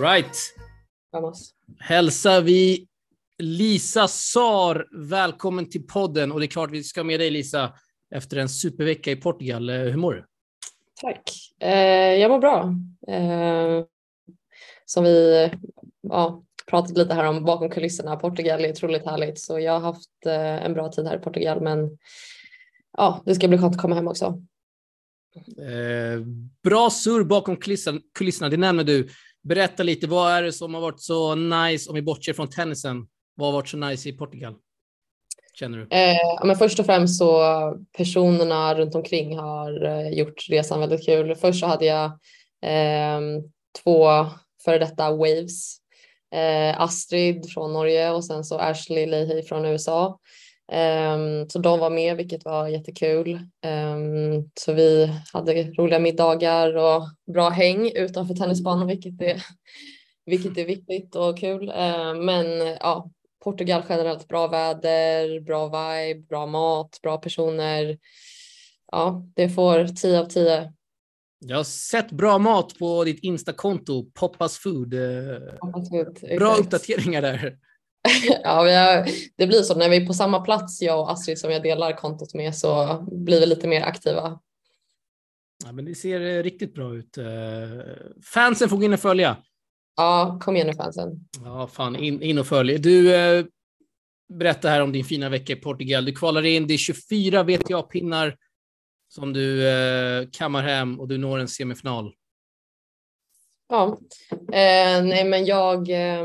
Right. Vamos. Hälsar vi Lisa Sar välkommen till podden. Och det är klart vi ska med dig Lisa efter en supervecka i Portugal. Eh, hur mår du? Tack. Eh, jag mår bra. Eh, som vi ja, pratat lite här om bakom kulisserna. Portugal är otroligt härligt så jag har haft en bra tid här i Portugal men ja, det ska bli skönt att komma hem också. Eh, bra surr bakom kulisserna, det nämner du. Berätta lite, vad är det som har varit så nice, om vi bortser från tennisen, vad har varit så nice i Portugal? Känner du? Eh, men först och främst så personerna runt omkring har eh, gjort resan väldigt kul. Först så hade jag eh, två före detta Waves. Eh, Astrid från Norge och sen så Ashley Leahy från USA. Um, så de var med, vilket var jättekul. Um, så vi hade roliga middagar och bra häng utanför tennisbanan, vilket är, vilket är viktigt och kul. Uh, men ja, Portugal generellt bra väder, bra vibe, bra mat, bra personer. Ja, det får 10 av 10. Jag har sett bra mat på ditt Insta-konto, Poppas Food. Poppas food bra uppdateringar där. ja, har, det blir så när vi är på samma plats, jag och Astrid som jag delar kontot med, så blir vi lite mer aktiva. Ja, men det ser eh, riktigt bra ut. Eh, fansen får gå in och följa. Ja, kom igen nu fansen. Ja, fan, in, in och följ. Du, eh, berätta här om din fina vecka i Portugal. Du kvalar in, det är 24 VTA-pinnar som du eh, kammar hem och du når en semifinal. Ja, eh, nej men jag eh,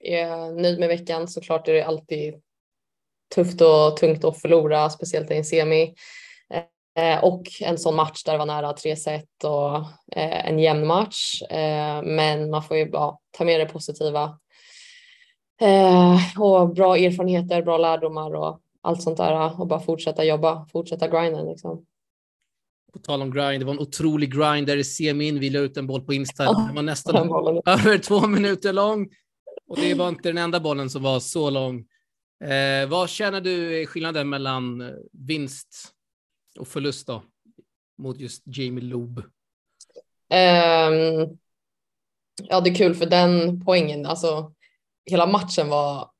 är nöjd med veckan. Såklart är det alltid tufft och tungt att förlora, speciellt i en semi. Eh, och en sån match där det var nära tre set och eh, en jämn match. Eh, men man får ju bara ta med det positiva. Eh, och bra erfarenheter, bra lärdomar och allt sånt där och bara fortsätta jobba, fortsätta grinden liksom. På tal om grind, det var en otrolig grind där i semin. Vi la ut en boll på Insta. Den var nästan över två minuter lång. Och det var inte den enda bollen som var så lång. Eh, vad känner du är skillnaden mellan eh, vinst och förlust då? Mot just Jamie Loob? Um, ja, det är kul för den poängen, alltså hela matchen var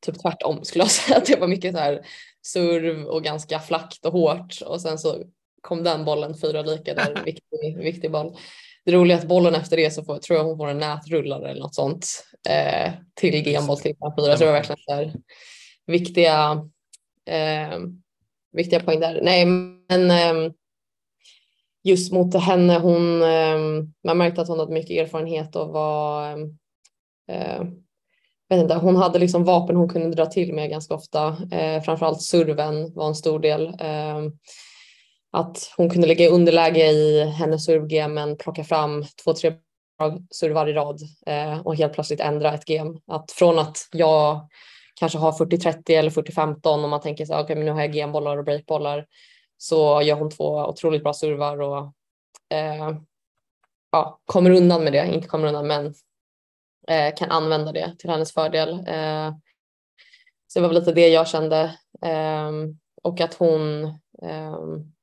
typ tvärtom skulle jag säga. Det var mycket så här serv och ganska flackt och hårt och sen så kom den bollen fyra lika där, viktig, viktig boll. Det roliga är att bollen efter det så får, tror jag hon får en nätrullare eller något sånt eh, till genboll till fyra. Så det var verkligen här, viktiga, eh, viktiga poäng där. Nej, men eh, just mot henne, hon, eh, man märkte att hon hade mycket erfarenhet och var eh, vet inte, hon hade liksom vapen hon kunde dra till med ganska ofta. Eh, framförallt surven var en stor del. Eh, att hon kunde ligga i underläge i hennes servegame men plocka fram två, tre servar i rad eh, och helt plötsligt ändra ett game. Att från att jag kanske har 40-30 eller 40-15 och man tänker så okej, okay, men nu har jag gamebollar och breakbollar så gör hon två otroligt bra servar och eh, ja, kommer undan med det, inte kommer undan men eh, kan använda det till hennes fördel. Eh, så det var väl lite det jag kände eh, och att hon ehm,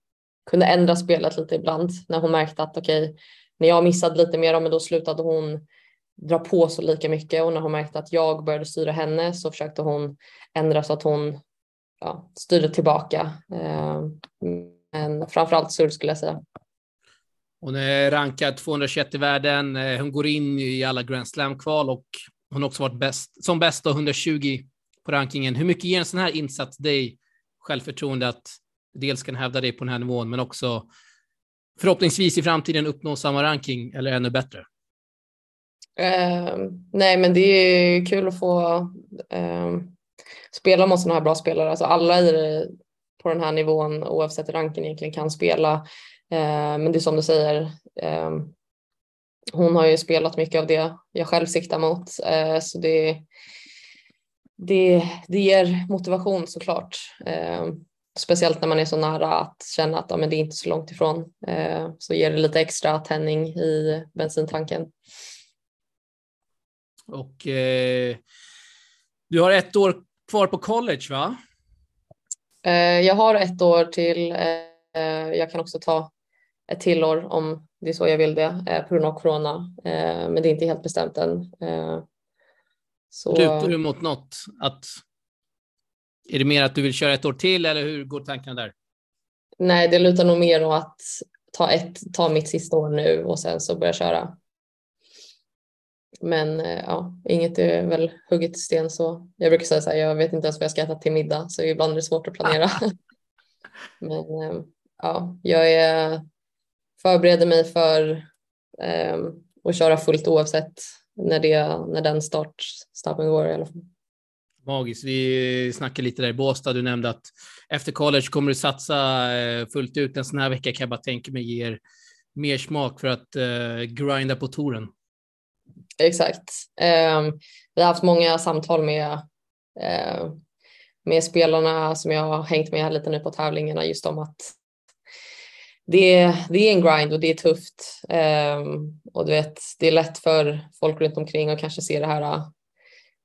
kunde ändra spelet lite ibland när hon märkte att okej, okay, när jag missade lite mer, men då slutade hon dra på så lika mycket och när hon märkte att jag började styra henne så försökte hon ändra så att hon ja, styrde tillbaka. Ehm, men framförallt surr skulle jag säga. Hon är rankad 221 i världen. Eh, hon går in i alla Grand Slam-kval och hon har också varit bäst, som bäst 120 på rankingen. Hur mycket ger en sån här insats dig självförtroende att dels kan hävda dig på den här nivån, men också förhoppningsvis i framtiden uppnå samma ranking eller ännu bättre? Uh, nej, men det är kul att få uh, spela mot sådana här bra spelare. Alltså alla i, på den här nivån oavsett ranken egentligen kan spela. Uh, men det är som du säger, hon har ju spelat mycket av det jag själv siktar mot. Eh, så det, det, det ger motivation såklart. Speciellt när man är så nära att känna att ja, men det är inte så långt ifrån eh, så ger det lite extra tändning i bensintanken. Och eh, du har ett år kvar på college va? Eh, jag har ett år till. Eh, jag kan också ta ett till år om det är så jag vill det eh, på grund av corona. Eh, men det är inte helt bestämt än. Så... Lutar du mot något? Att... Är det mer att du vill köra ett år till eller hur går tankarna där? Nej, det lutar nog mer åt att ta, ett, ta mitt sista år nu och sen så börja köra. Men eh, ja, inget är väl hugget i sten så. Jag brukar säga så här, jag vet inte ens vad jag ska äta till middag så ibland är det svårt att planera. Men eh, ja, jag är, förbereder mig för eh, att köra fullt oavsett när, det, när den start, starten går i alla fall. Magiskt. Vi snackade lite där i Båstad. Du nämnde att efter college kommer du satsa eh, fullt ut. En sån här vecka kan jag bara tänka mig ger mer smak för att uh, grinda på touren. Exakt. Um, vi har haft många samtal med, uh, med spelarna som jag har hängt med här lite nu på tävlingarna just om att det, det är en grind och det är tufft. Um, och du vet, det är lätt för folk runt omkring att kanske se det här,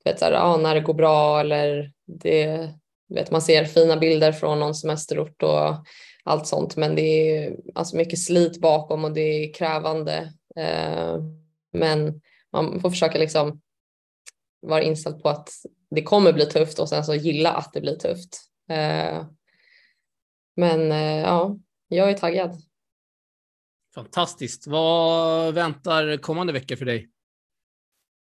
vet, så här ah, när det går bra eller det, vet, man ser fina bilder från någon semesterort och allt sånt. Men det är alltså mycket slit bakom och det är krävande. Eh, men man får försöka liksom vara inställd på att det kommer bli tufft och sen så gilla att det blir tufft. Eh, men eh, ja, jag är taggad. Fantastiskt. Vad väntar kommande veckor för dig?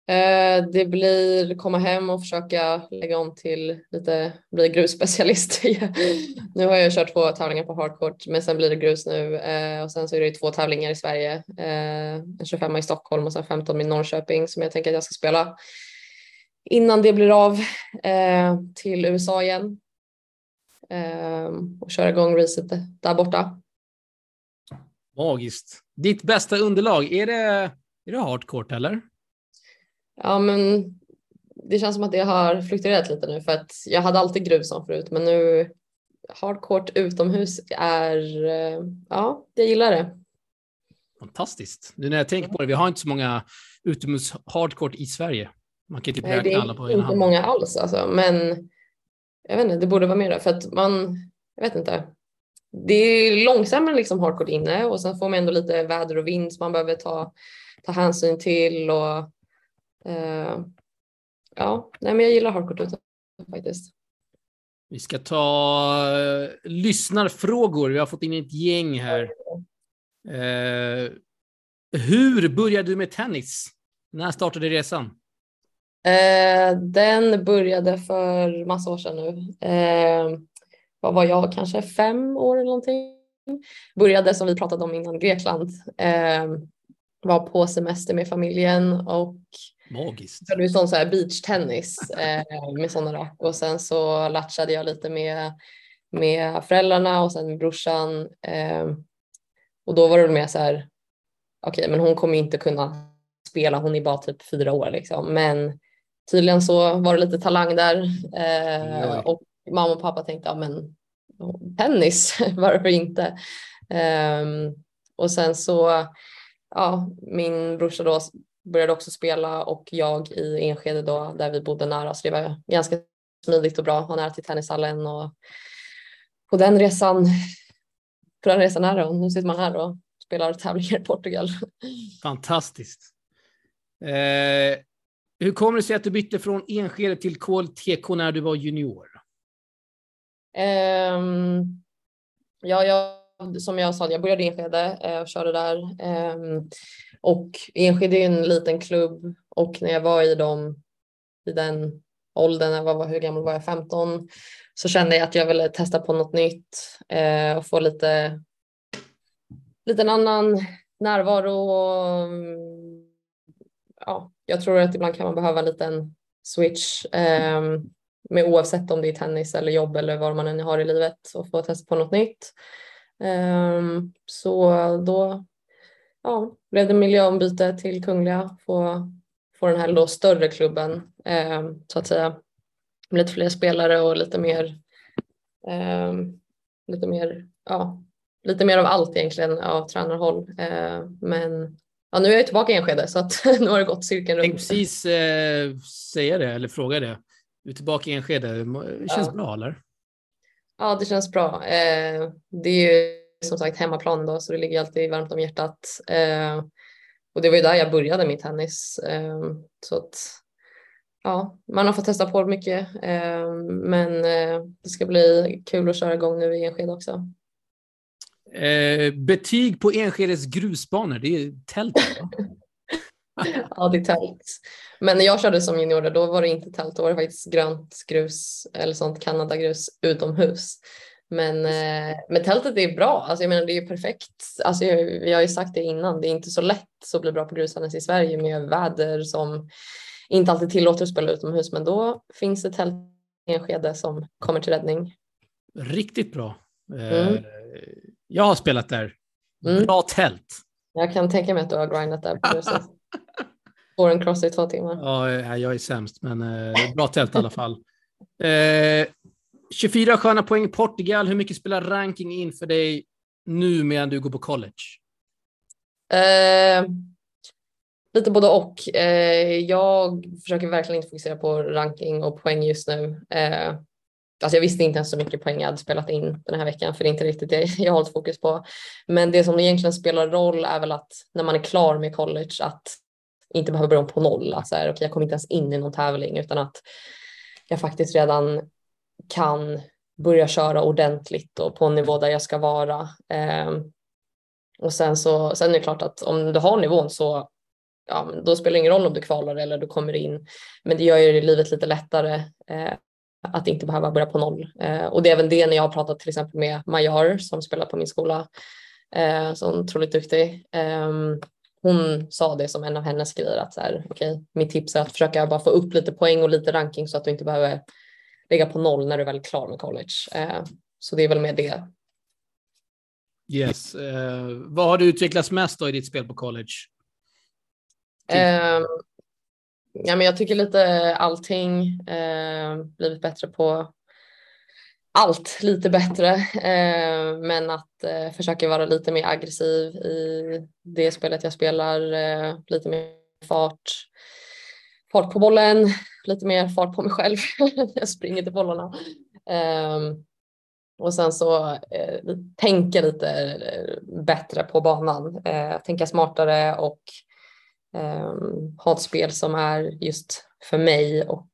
Eh, det blir komma hem och försöka lägga om till lite, bli grusspecialist. nu har jag kört två tävlingar på hardcourt men sen blir det grus nu eh, och sen så är det två tävlingar i Sverige. Eh, en 25 i Stockholm och sen 15 i Norrköping som jag tänker att jag ska spela innan det blir av till USA igen. Och köra igång racet där borta. Magiskt. Ditt bästa underlag, är det, är det hardcourt eller? Ja, men det känns som att det har fluktuerat lite nu för att jag hade alltid grus som förut, men nu hardcourt utomhus är, eh, ja, jag gillar det. Fantastiskt. Nu när jag tänker på det, vi har inte så många utomhus hardcourt i Sverige. Man kan typ räkna alla på ena hand. Det är inte många alls alltså, men jag vet inte, det borde vara mer för att man, jag vet inte. Det är långsammare liksom hardcourt inne och sen får man ändå lite väder och vind som man behöver ta, ta hänsyn till och ja, nej, men jag gillar hardcore faktiskt. Vi ska ta uh, lyssnarfrågor. Vi har fått in ett gäng här. Uh, hur började du med tennis? När startade resan? Uh, den började för massa år sedan nu. Uh, vad var jag, kanske fem år eller någonting. Började som vi pratade om innan Grekland. Var på semester med familjen och Magiskt. Var sån så här beachtennis eh, med sådana rack och sen så latchade jag lite med, med föräldrarna och sen med brorsan. Eh, och då var det mer så här, okej okay, men hon kommer inte kunna spela, hon är bara typ fyra år liksom. Men tydligen så var det lite talang där eh, och mamma och pappa tänkte, ja men tennis, varför inte? Um, och sen så, ja, min brorsa då började också spela och jag i Enskede då där vi bodde nära så det var ganska smidigt och bra, ha nära till tennishallen och på den resan, på den resan är det nu sitter man här och spelar tävlingar i Portugal. Fantastiskt. Eh, hur kommer det sig att du bytte från Enskede till KLTK när du var junior? Eh, ja, jag, som jag sa, jag började i Enskede eh, och körde där. Eh, och Enskede är en liten klubb och när jag var i dem i den åldern, jag var, hur gammal var jag, 15, så kände jag att jag ville testa på något nytt eh, och få lite, lite en annan närvaro. Och, ja, jag tror att ibland kan man behöva en liten switch eh, med oavsett om det är tennis eller jobb eller vad man än har i livet och få testa på något nytt. Um, så då ja, blev det miljöombyte till Kungliga, få, få den här då större klubben eh, så att säga. Med lite fler spelare och lite mer, eh, lite mer, ja, lite mer av allt egentligen av tränarhåll. Men ja, nu är jag tillbaka i Enskede så att nu har det gått cirkeln runt. Jag precis eh, säga det eller fråga det. Du är tillbaka i Enskede. Det känns ja. bra eller? Ja, det känns bra. Eh, det är ju som sagt hemmaplan då så det ligger alltid varmt om hjärtat. Eh, och det var ju där jag började med tennis. Eh, så att ja, man har fått testa på mycket eh, men eh, det ska bli kul att köra igång nu i Enskede också. Eh, betyg på Enskedes grusbanor, det är tält ja, det är tält. Men när jag körde som junior då var det inte tält, då var det faktiskt grönt grus eller sånt Kanadagrus utomhus. Men, eh, men tältet är bra, alltså jag menar det är perfekt. Alltså jag, jag har ju sagt det innan, det är inte så lätt att bli bra på grustennis i Sverige med väder som inte alltid tillåter att spela utomhus, men då finns det tält i en skede som kommer till räddning. Riktigt bra. Eh, mm. Jag har spelat där. Mm. Bra tält. Jag kan tänka mig att du har grindat där på Får en cross i två timmar. Ja, jag är sämst, men eh, bra tält i alla fall. Eh, 24 sköna poäng i Portugal. Hur mycket spelar ranking in för dig nu medan du går på college? Eh, lite både och. Eh, jag försöker verkligen inte fokusera på ranking och poäng just nu. Eh, alltså jag visste inte ens så mycket poäng jag hade spelat in den här veckan för det är inte riktigt det jag har hållit fokus på. Men det som egentligen spelar roll är väl att när man är klar med college att inte behöva börja om på noll. Alltså här, okay, jag kommer inte ens in i någon tävling utan att jag faktiskt redan kan börja köra ordentligt och på en nivå där jag ska vara. Eh, och sen så sen är det klart att om du har nivån så ja, då spelar det ingen roll om du kvalar eller du kommer in. Men det gör ju livet lite lättare eh, att inte behöva börja på noll. Eh, och det är även det när jag har pratat till exempel med Majar som spelar på min skola, eh, som är otroligt duktig. Ehm, hon sa det som en av hennes grejer att så här, okay, mitt tips är att försöka bara få upp lite poäng och lite ranking så att du inte behöver ligga på noll när du är väl klar med college. Eh, så det är väl med det. Yes. Eh, vad har du utvecklats mest då i ditt spel på college? Eh, ja, men jag tycker lite eh, allting eh, blivit bättre på allt lite bättre, eh, men att eh, försöka vara lite mer aggressiv i det spelet jag spelar, eh, lite mer fart, fart på bollen, lite mer fart på mig själv när jag springer till bollarna. Ehm, och sen så eh, tänka lite eh, bättre på banan, eh, tänka smartare och ehm, ha ett spel som är just för mig och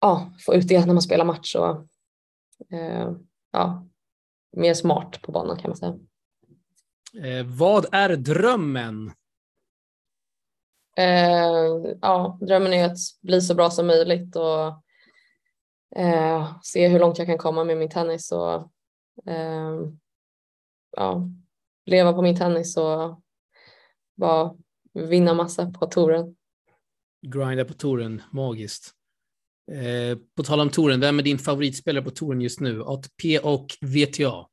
ja, få ut det när man spelar match och eh, ja, mer smart på banan kan man säga. Eh, vad är drömmen? Eh, ja, drömmen är att bli så bra som möjligt och eh, se hur långt jag kan komma med min tennis och eh, ja, leva på min tennis och bara vinna massa på touren. Grinda på touren, magiskt. Eh, på tal om touren, vem är din favoritspelare på touren just nu? ATP och VTA?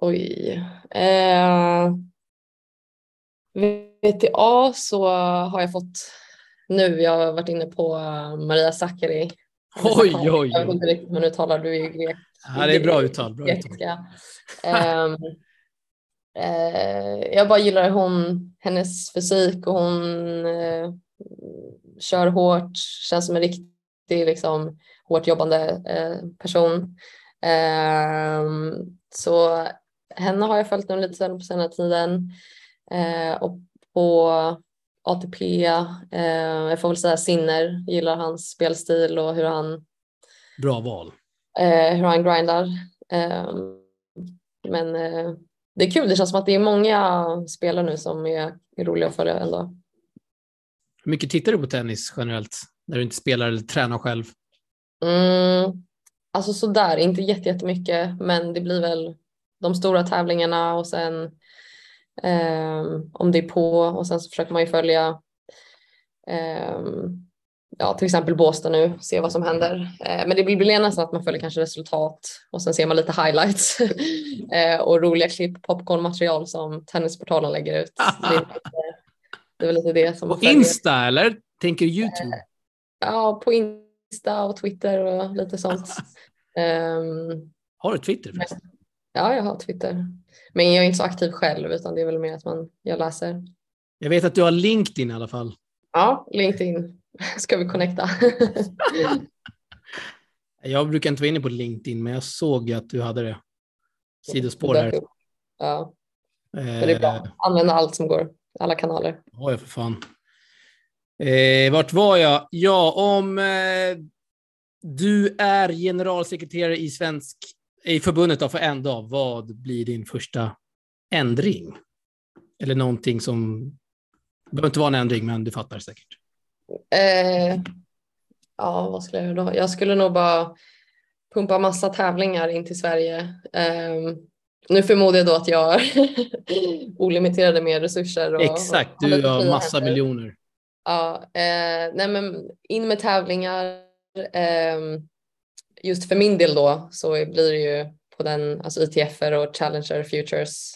Oj. Eh, VTA så har jag fått nu, jag har varit inne på Maria Sakkari. Oj, oj, oj. Jag vet inte riktigt hur uttalar du i grek. Ja, det är bra uttal. Bra uttal. um, uh, jag bara gillar hon, hennes fysik och hon uh, kör hårt, känns som en riktig liksom, hårt jobbande uh, person. Um, så henne har jag följt nu lite sen på senare tiden. och på ATP. Eh, jag får väl säga Sinner, gillar hans spelstil och hur han Bra val. Eh, hur han grindar. Eh, men eh, det är kul, det känns som att det är många spelare nu som är roliga att följa ändå. Hur mycket tittar du på tennis generellt när du inte spelar eller tränar själv? Mm, alltså sådär, inte jättemycket, men det blir väl de stora tävlingarna och sen Um, om det är på och sen så försöker man ju följa um, ja, till exempel Båstad nu, se vad som händer. Uh, men det blir nästan att man följer kanske resultat och sen ser man lite highlights uh, och roliga klipp, popcornmaterial som Tennisportalen lägger ut. det, är, det är väl lite det som På Insta eller? Tänker Youtube? Uh, ja, på Insta och Twitter och lite sånt. Um, Har du Twitter? Förresten? Ja, jag har Twitter. Men jag är inte så aktiv själv utan det är väl mer att man, jag läser. Jag vet att du har LinkedIn i alla fall. Ja, LinkedIn ska vi connecta. jag brukar inte vara inne på LinkedIn men jag såg att du hade det. sidospår här. Ja. Men det är bra. Eh, Använda allt som går, alla kanaler. Oj, för fan. Eh, vart var jag? Ja, om eh, du är generalsekreterare i svensk i förbundet då för en dag, vad blir din första ändring? Eller någonting som, det behöver inte vara en ändring, men du fattar säkert. Eh, ja, vad skulle jag göra då? Jag skulle nog bara pumpa massa tävlingar in till Sverige. Eh, nu förmodar jag då att jag har olimiterade med resurser. Och, Exakt, och du har massa händer. miljoner. Ja, eh, nej men in med tävlingar. Eh, just för min del då så blir det ju på den, alltså ITFer och Challenger Futures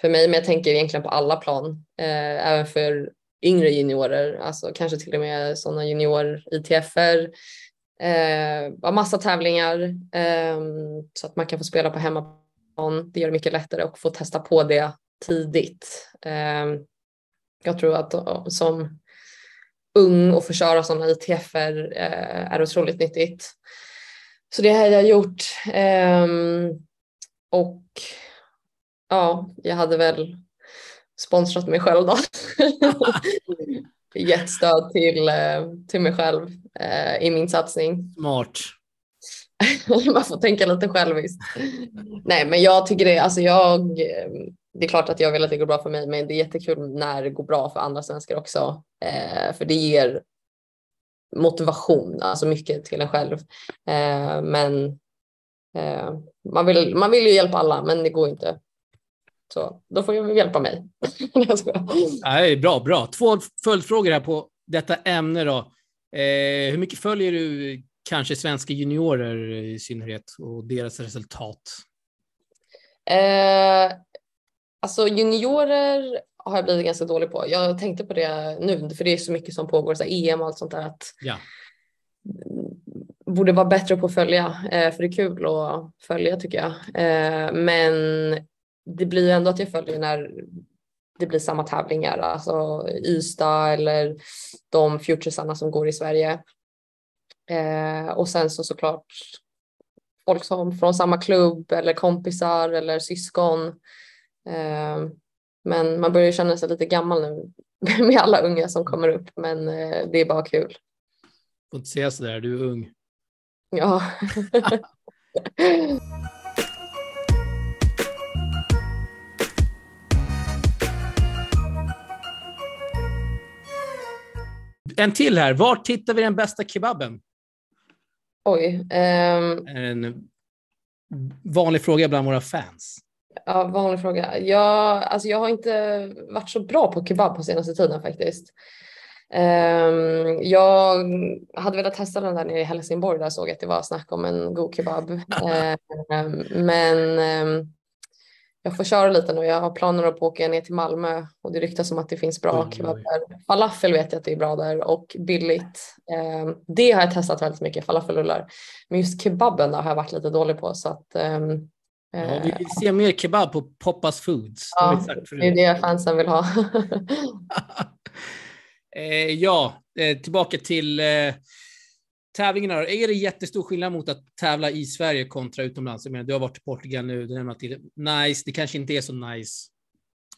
för mig, men jag tänker egentligen på alla plan, eh, även för yngre juniorer, alltså kanske till och med sådana junior-ITFer. Eh, massa tävlingar eh, så att man kan få spela på hemmaplan. Det gör det mycket lättare att få testa på det tidigt. Eh, jag tror att som ung och få köra sådana ITFer eh, är otroligt nyttigt. Så det har jag gjort. Ehm, och ja, jag hade väl sponsrat mig själv då. Gett stöd till, eh, till mig själv uh, i min satsning. Smart. Man får tänka lite själviskt. Nej, men jag tycker det, alltså jag, det är klart att jag vill att det går bra för mig, men det är jättekul när det går bra för andra svenskar också. Uh, för det ger motivation, alltså mycket till en själv. Eh, men eh, man, vill, man vill ju hjälpa alla, men det går inte. Så då får jag hjälpa mig. Nej, bra, bra. Två följdfrågor här på detta ämne då. Eh, hur mycket följer du kanske svenska juniorer i synnerhet och deras resultat? Eh, alltså juniorer har jag blivit ganska dålig på. Jag tänkte på det nu, för det är så mycket som pågår, så EM och allt sånt där. Att ja. Borde vara bättre på att följa, eh, för det är kul att följa tycker jag. Eh, men det blir ändå att jag följer när det blir samma tävlingar, alltså Ystad eller de futuresarna som går i Sverige. Eh, och sen så såklart folk som från samma klubb eller kompisar eller syskon. Men man börjar känna sig lite gammal nu med alla unga som kommer upp, men eh, det är bara kul. Får inte säga sådär, du är ung. Ja. en till här. Var hittar vi den bästa kebaben? Oj. Um... En vanlig fråga bland våra fans. Ja, vanlig fråga. Jag, alltså jag har inte varit så bra på kebab på senaste tiden faktiskt. Um, jag hade velat testa den där nere i Helsingborg där jag såg att det var snack om en god kebab. um, men um, jag får köra lite nu. Jag har planer på att åka ner till Malmö och det ryktas om att det finns bra oj, kebab där. Falafel vet jag att det är bra där och billigt. det har jag testat väldigt mycket, falafelrullar. Men just kebaben har jag varit lite dålig på så att Ja, vi vill se mer kebab på Poppas Foods. Ja, det är det fansen vill ha. Eh, ja, eh, tillbaka till Tävlingen, tävlingarna. Är det jättestor skillnad mot att tävla i Sverige kontra utomlands? Jag menar, du har varit i Portugal nu, du nämnde till nice. Det kanske inte är så nice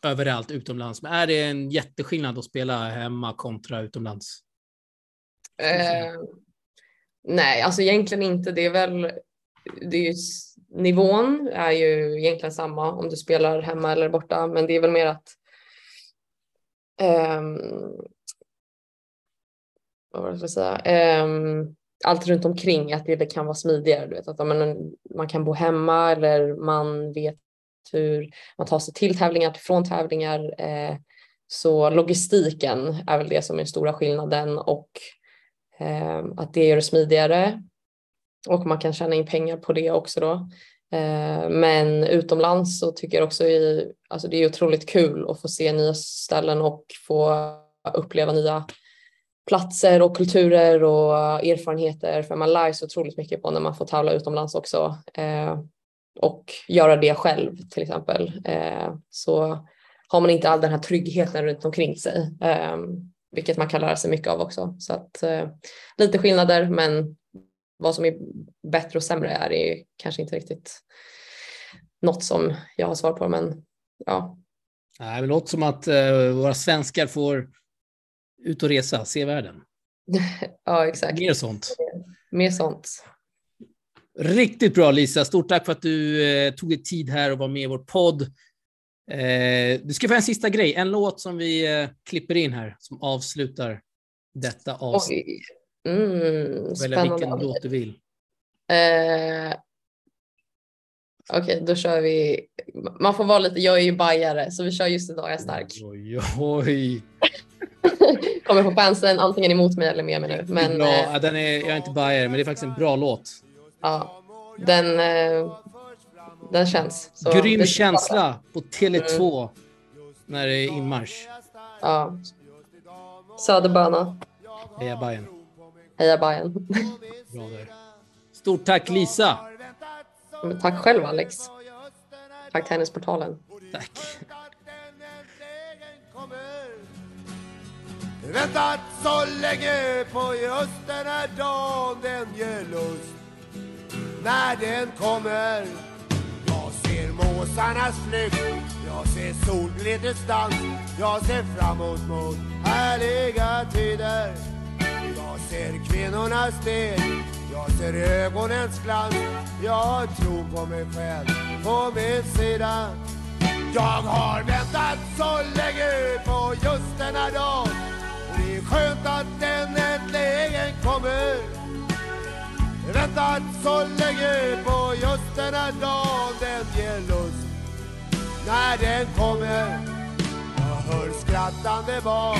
överallt utomlands, men är det en jätteskillnad att spela hemma kontra utomlands? Eh, nej, alltså egentligen inte. Det är väl det är ju, nivån är ju egentligen samma om du spelar hemma eller borta, men det är väl mer att um, vad var det jag skulle säga? Um, allt runt omkring att det kan vara smidigare. Du vet, att man, man kan bo hemma eller man vet hur man tar sig till tävlingar, från tävlingar. Eh, så logistiken är väl det som är den stora skillnaden och eh, att det gör det smidigare och man kan tjäna in pengar på det också då. Eh, men utomlands så tycker jag också i, alltså det är otroligt kul att få se nya ställen och få uppleva nya platser och kulturer och erfarenheter för man lär sig otroligt mycket på när man får tävla utomlands också eh, och göra det själv till exempel. Eh, så har man inte all den här tryggheten runt omkring sig, eh, vilket man kan lära sig mycket av också. Så att eh, lite skillnader, men vad som är bättre och sämre är, är kanske inte riktigt något som jag har svar på, men ja. Nej, det låter som att eh, våra svenskar får ut och resa, se världen. ja, exakt. Mer sånt. Mer sånt. Riktigt bra Lisa. Stort tack för att du eh, tog dig tid här och var med i vår podd. Eh, du ska få en sista grej, en låt som vi eh, klipper in här som avslutar detta avsnitt. Mm, Välja vilken låt du vill. Eh, Okej, okay, då kör vi. Man får vara lite, jag är ju bajare så vi kör just idag jag är stark. Oj, oj. Kommer på fansen antingen emot mig eller med mig nu. Men, bra. Eh, ja, den är, jag är inte bajare, men det är faktiskt en bra låt. Ja, den, eh, den känns. Så Grym känsla på Tele2 mm. när det är inmarsch. Ja. Söderböna. Heja Bajen. Heja Bajen. Bra där. Stort tack Lisa. Men tack själv Alex. Tack Tennisportalen. Tack. Väntat så länge på just den här dagen den ger lust. När den kommer Jag ser måsarnas flykt, jag ser solglitterstans Jag ser framåt mot härliga tider. Jag ser kvinnornas steg, jag ser ögonens glans. Jag tror på mig själv, på min sida. Jag har väntat så länge på just den här dagen skönt att den äntligen kommer. Väntat så länge på just den här dagen den ger lust. När den kommer Jag hör skrattande barn.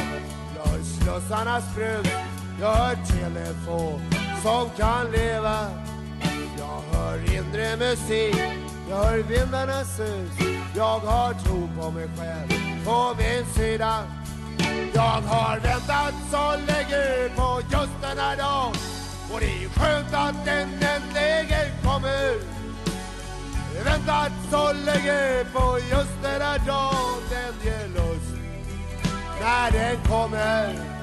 Jag hör slussarnas brus Jag hör telefon som kan leva. Jag hör inre musik. Jag hör vindarnas sus. Jag har tro på mig själv På min sida. Jag har väntat så länge på just den här dagen. Och det är skönt att den äntligen kommer Väntat så länge på just den här dagen. Den ger lust När den kommer.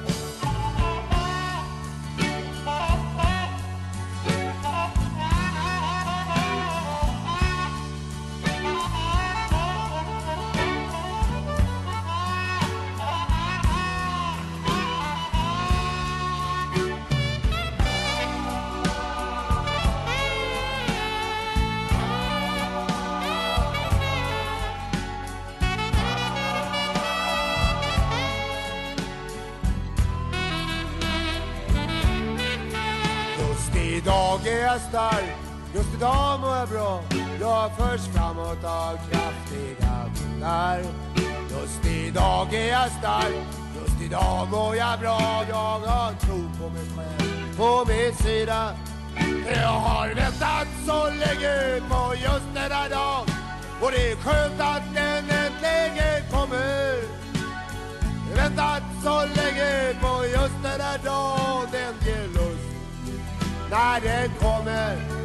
Jag stark, just idag mår jag bra. Jag förs framåt av kraftiga vindar. Just idag är jag stark, just idag mår jag bra. Jag har tro på mig själv, på min sida. Jag har väntat så länge på just den här Och det är skönt att den äntligen kommer. Väntat så länge på just den här Den ger lust när den kommer